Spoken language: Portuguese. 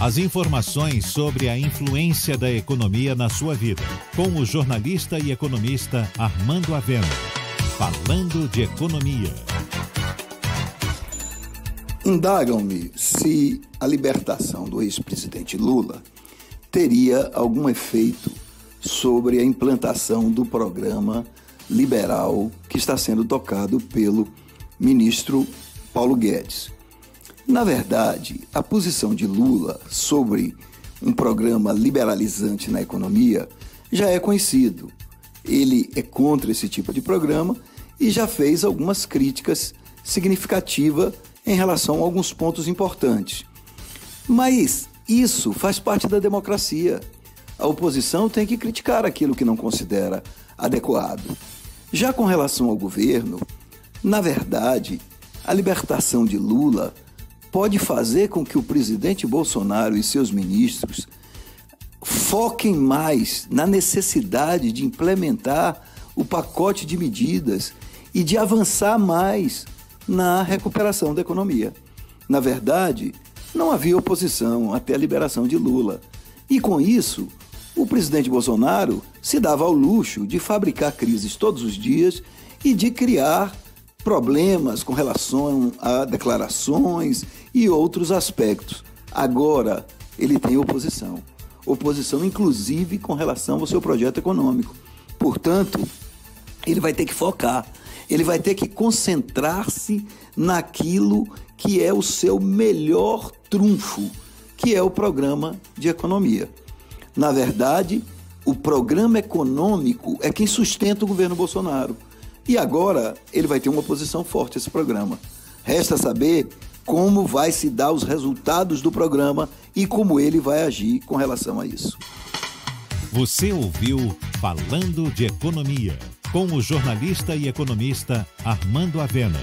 As informações sobre a influência da economia na sua vida, com o jornalista e economista Armando Avena. Falando de economia. Indagam-me se a libertação do ex-presidente Lula teria algum efeito sobre a implantação do programa liberal que está sendo tocado pelo ministro Paulo Guedes. Na verdade, a posição de Lula sobre um programa liberalizante na economia já é conhecido. Ele é contra esse tipo de programa e já fez algumas críticas significativas em relação a alguns pontos importantes. Mas isso faz parte da democracia. A oposição tem que criticar aquilo que não considera adequado. Já com relação ao governo, na verdade, a libertação de Lula pode fazer com que o presidente Bolsonaro e seus ministros foquem mais na necessidade de implementar o pacote de medidas e de avançar mais na recuperação da economia. Na verdade, não havia oposição até a liberação de Lula. E com isso, o presidente Bolsonaro se dava ao luxo de fabricar crises todos os dias e de criar problemas com relação a declarações e outros aspectos. Agora, ele tem oposição. Oposição, inclusive, com relação ao seu projeto econômico. Portanto, ele vai ter que focar, ele vai ter que concentrar-se naquilo que é o seu melhor trunfo, que é o programa de economia. Na verdade, o programa econômico é quem sustenta o governo Bolsonaro. E agora ele vai ter uma posição forte esse programa. Resta saber como vai se dar os resultados do programa e como ele vai agir com relação a isso. Você ouviu Falando de Economia, com o jornalista e economista Armando Avena.